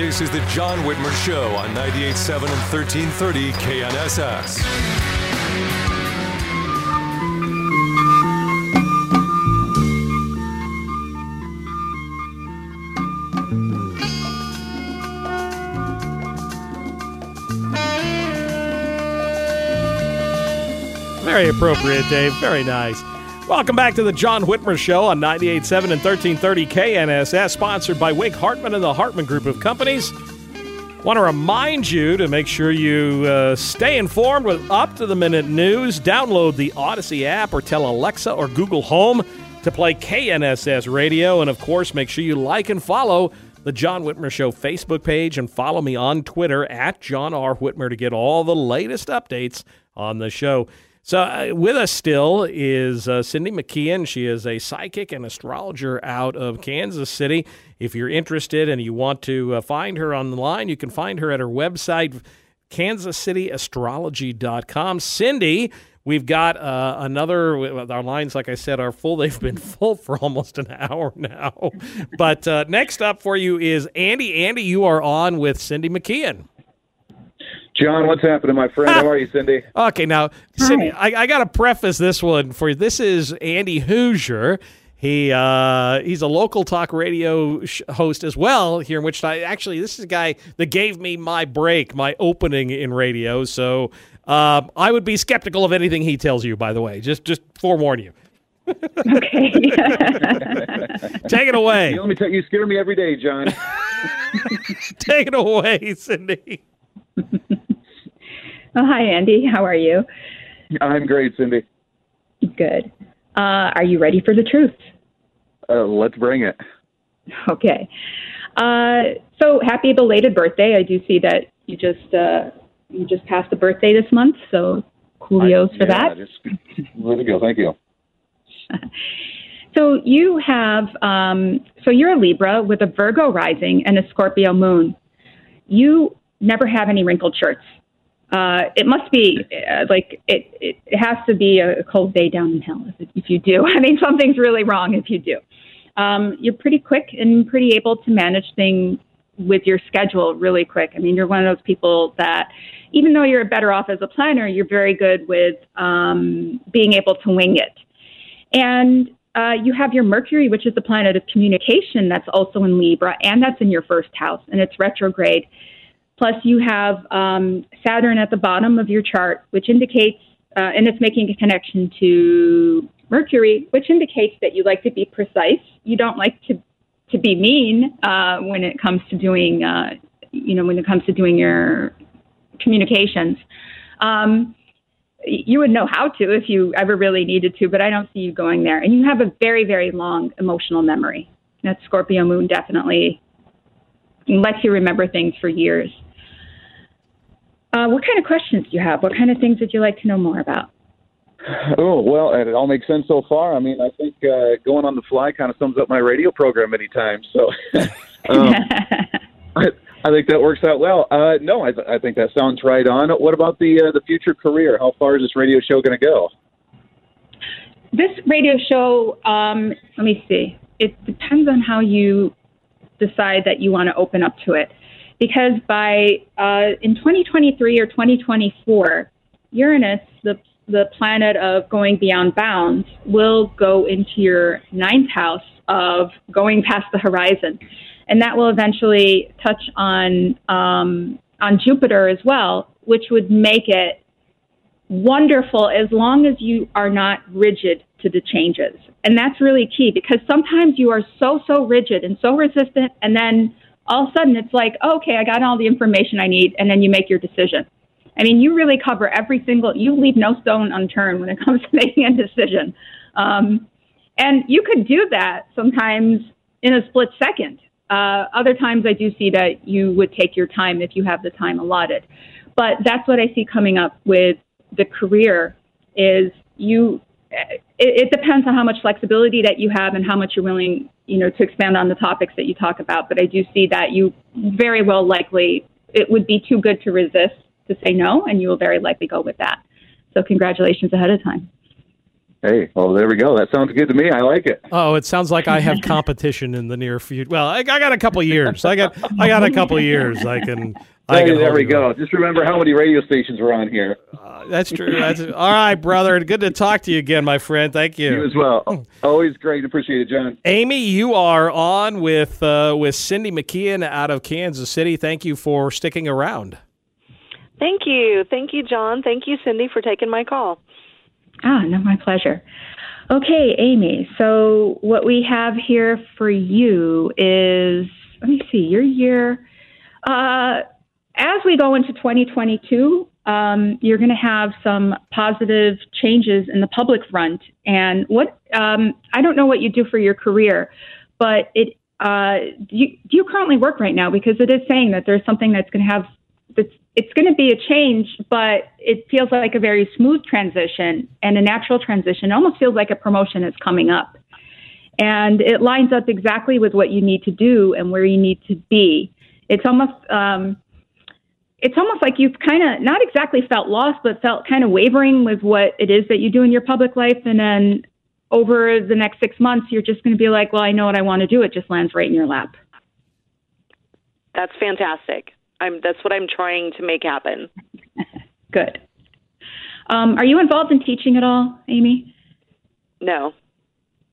This is the John Whitmer Show on 98.7 and 1330 KNSS. Very appropriate, Dave. Very nice. Welcome back to the John Whitmer Show on 98.7 and 1330 KNSS, sponsored by Wink Hartman and the Hartman Group of Companies. Want to remind you to make sure you uh, stay informed with up to the minute news. Download the Audacy app or tell Alexa or Google Home to play KNSS radio. And of course, make sure you like and follow the John Whitmer Show Facebook page and follow me on Twitter at John R. Whitmer to get all the latest updates on the show. So, uh, with us still is uh, Cindy McKeon. She is a psychic and astrologer out of Kansas City. If you're interested and you want to uh, find her online, you can find her at her website, kansascityastrology.com. Cindy, we've got uh, another, our lines, like I said, are full. They've been full for almost an hour now. but uh, next up for you is Andy. Andy, you are on with Cindy McKeon. John, what's happening, my friend? How are you, Cindy? Okay, now, Cindy, I, I got to preface this one for you. This is Andy Hooser. He uh, he's a local talk radio sh- host as well here in Wichita. Actually, this is a guy that gave me my break, my opening in radio. So uh, I would be skeptical of anything he tells you. By the way, just just forewarn you. okay. Take it away. let me tell you, you scare me every day, John. Take it away, Cindy. Oh, hi, Andy. How are you? I'm great, Cindy. Good. Uh, are you ready for the truth? Uh, let's bring it. Okay. Uh, so happy belated birthday! I do see that you just uh, you just passed the birthday this month, so kudos I, for yeah, that. Just, really go. Thank you. so you have um, so you're a Libra with a Virgo rising and a Scorpio moon. You never have any wrinkled shirts. Uh, it must be uh, like it, it. It has to be a cold day down in hell if, if you do. I mean, something's really wrong if you do. Um, you're pretty quick and pretty able to manage things with your schedule really quick. I mean, you're one of those people that, even though you're better off as a planner, you're very good with um, being able to wing it. And uh, you have your Mercury, which is the planet of communication, that's also in Libra, and that's in your first house, and it's retrograde. Plus, you have um, Saturn at the bottom of your chart, which indicates, uh, and it's making a connection to Mercury, which indicates that you like to be precise. You don't like to to be mean uh, when it comes to doing, uh, you know, when it comes to doing your communications. Um, you would know how to if you ever really needed to, but I don't see you going there. And you have a very, very long emotional memory. That Scorpio moon definitely lets you remember things for years. Uh, what kind of questions do you have? What kind of things would you like to know more about? Oh well, it all makes sense so far. I mean, I think uh, going on the fly kind of sums up my radio program many times. So um, I, I think that works out well. Uh, no, I, th- I think that sounds right on. What about the uh, the future career? How far is this radio show going to go? This radio show, um, let me see. It depends on how you decide that you want to open up to it because by uh, in 2023 or 2024, Uranus, the the planet of going beyond bounds, will go into your ninth house of going past the horizon, and that will eventually touch on um, on Jupiter as well, which would make it wonderful as long as you are not rigid to the changes. And that's really key because sometimes you are so, so rigid and so resistant, and then all of a sudden it's like, okay, I got all the information I need, and then you make your decision. I mean, you really cover every single, you leave no stone unturned when it comes to making a decision. Um, and you could do that sometimes in a split second. Uh, other times I do see that you would take your time if you have the time allotted. But that's what I see coming up with the career is you it, it, depends on how much flexibility that you have and how much you're willing, you know, to expand on the topics that you talk about. But I do see that you very well likely it would be too good to resist to say no, and you will very likely go with that. So congratulations ahead of time. Hey, well, there we go. That sounds good to me. I like it. Oh, it sounds like I have competition in the near future. Well, I, I got a couple years. I got I got a couple years. I can Hey, there we go. Just remember how many radio stations were on here. Uh, that's true. That's all right, brother. Good to talk to you again, my friend. Thank you. You as well. Always great. Appreciate it, John. Amy, you are on with uh, with Cindy McKeon out of Kansas City. Thank you for sticking around. Thank you. Thank you, John. Thank you, Cindy, for taking my call. Ah, no, my pleasure. Okay, Amy. So what we have here for you is let me see your year. Uh, as we go into 2022, um, you're going to have some positive changes in the public front. And what um, I don't know what you do for your career, but it uh, do, you, do you currently work right now? Because it is saying that there's something that's going to have that's it's going to be a change, but it feels like a very smooth transition and a natural transition. It almost feels like a promotion is coming up. And it lines up exactly with what you need to do and where you need to be. It's almost um, it's almost like you've kind of not exactly felt lost, but felt kind of wavering with what it is that you do in your public life. And then over the next six months, you're just going to be like, well, I know what I want to do. It just lands right in your lap. That's fantastic. I'm, that's what I'm trying to make happen. Good. Um, are you involved in teaching at all, Amy? No.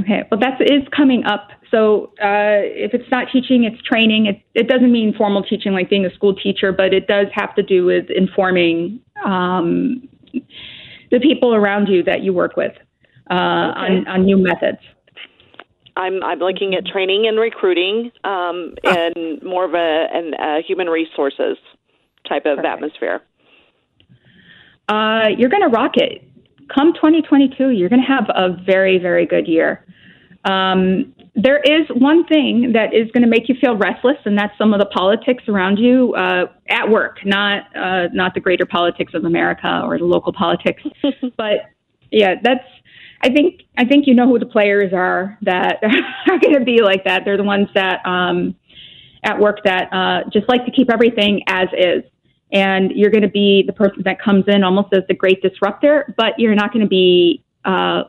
Okay, well, that is coming up. So uh, if it's not teaching, it's training. It, it doesn't mean formal teaching like being a school teacher, but it does have to do with informing um, the people around you that you work with uh, okay. on, on new methods. I'm I'm looking at training and recruiting, um, ah. and more of a, an, a human resources type of Perfect. atmosphere. Uh, you're going to rock it come 2022, you're going to have a very, very good year. Um, there is one thing that is going to make you feel restless, and that's some of the politics around you uh, at work, not uh, not the greater politics of America or the local politics. but yeah, that's. I think I think you know who the players are that are going to be like that. They're the ones that um, at work that uh, just like to keep everything as is and you're going to be the person that comes in almost as the great disruptor, but you're not going to be, uh,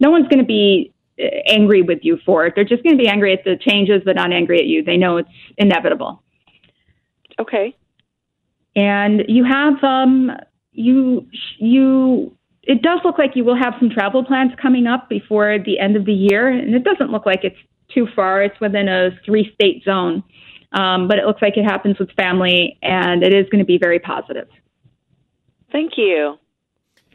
no one's going to be angry with you for it. They're just going to be angry at the changes, but not angry at you. They know it's inevitable. Okay. And you have, um, you, you, it does look like you will have some travel plans coming up before the end of the year, and it doesn't look like it's too far. It's within a three state zone. Um, but it looks like it happens with family, and it is going to be very positive. Thank you.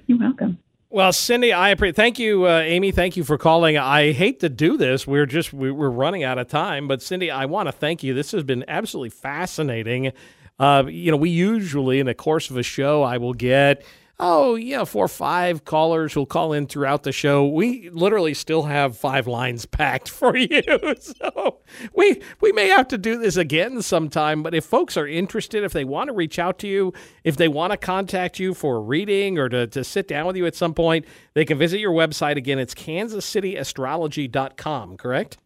You're welcome. Well, Cindy, I appreciate. Thank you, uh, Amy. Thank you for calling. I hate to do this. We're just we, we're running out of time, but Cindy, I want to thank you. This has been absolutely fascinating. Uh, you know, we usually in the course of a show, I will get oh, yeah, four or five callers who'll call in throughout the show. We literally still have five lines packed for you. So we we may have to do this again sometime. But if folks are interested, if they want to reach out to you, if they want to contact you for a reading or to, to sit down with you at some point, they can visit your website again. It's kansascityastrology.com, correct?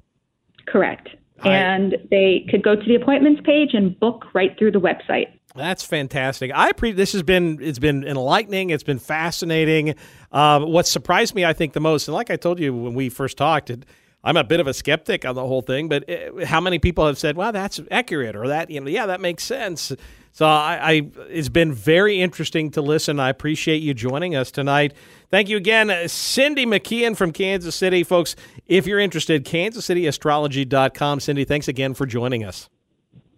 Correct. And they could go to the appointments page and book right through the website. That's fantastic. I pre- this has been it's been enlightening. It's been fascinating. Uh, what surprised me, I think, the most, and like I told you when we first talked, it, I'm a bit of a skeptic on the whole thing, but uh, how many people have said, "Well, that's accurate," or that you know, yeah, that makes sense. So I, I, it's been very interesting to listen. I appreciate you joining us tonight. Thank you again, Cindy McKeon from Kansas City, folks. If you're interested, kansascityastrology.com. Cindy, thanks again for joining us.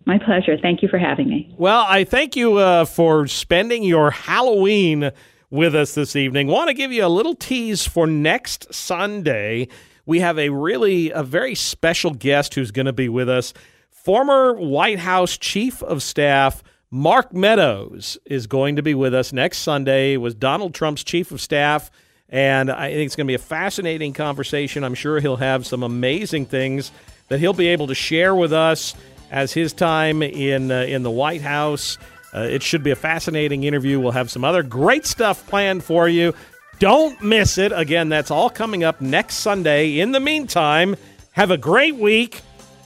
My pleasure. Thank you for having me. Well, I thank you uh, for spending your Halloween with us this evening. Want to give you a little tease for next Sunday. We have a really a very special guest who's going to be with us. Former White House Chief of Staff Mark Meadows is going to be with us next Sunday. Was Donald Trump's chief of staff, and I think it's going to be a fascinating conversation. I'm sure he'll have some amazing things that he'll be able to share with us as his time in uh, in the White House. Uh, it should be a fascinating interview. We'll have some other great stuff planned for you. Don't miss it. Again, that's all coming up next Sunday. In the meantime, have a great week.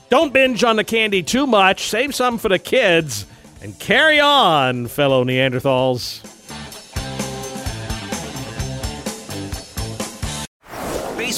Don't binge on the candy too much. Save some for the kids. And carry on, fellow Neanderthals.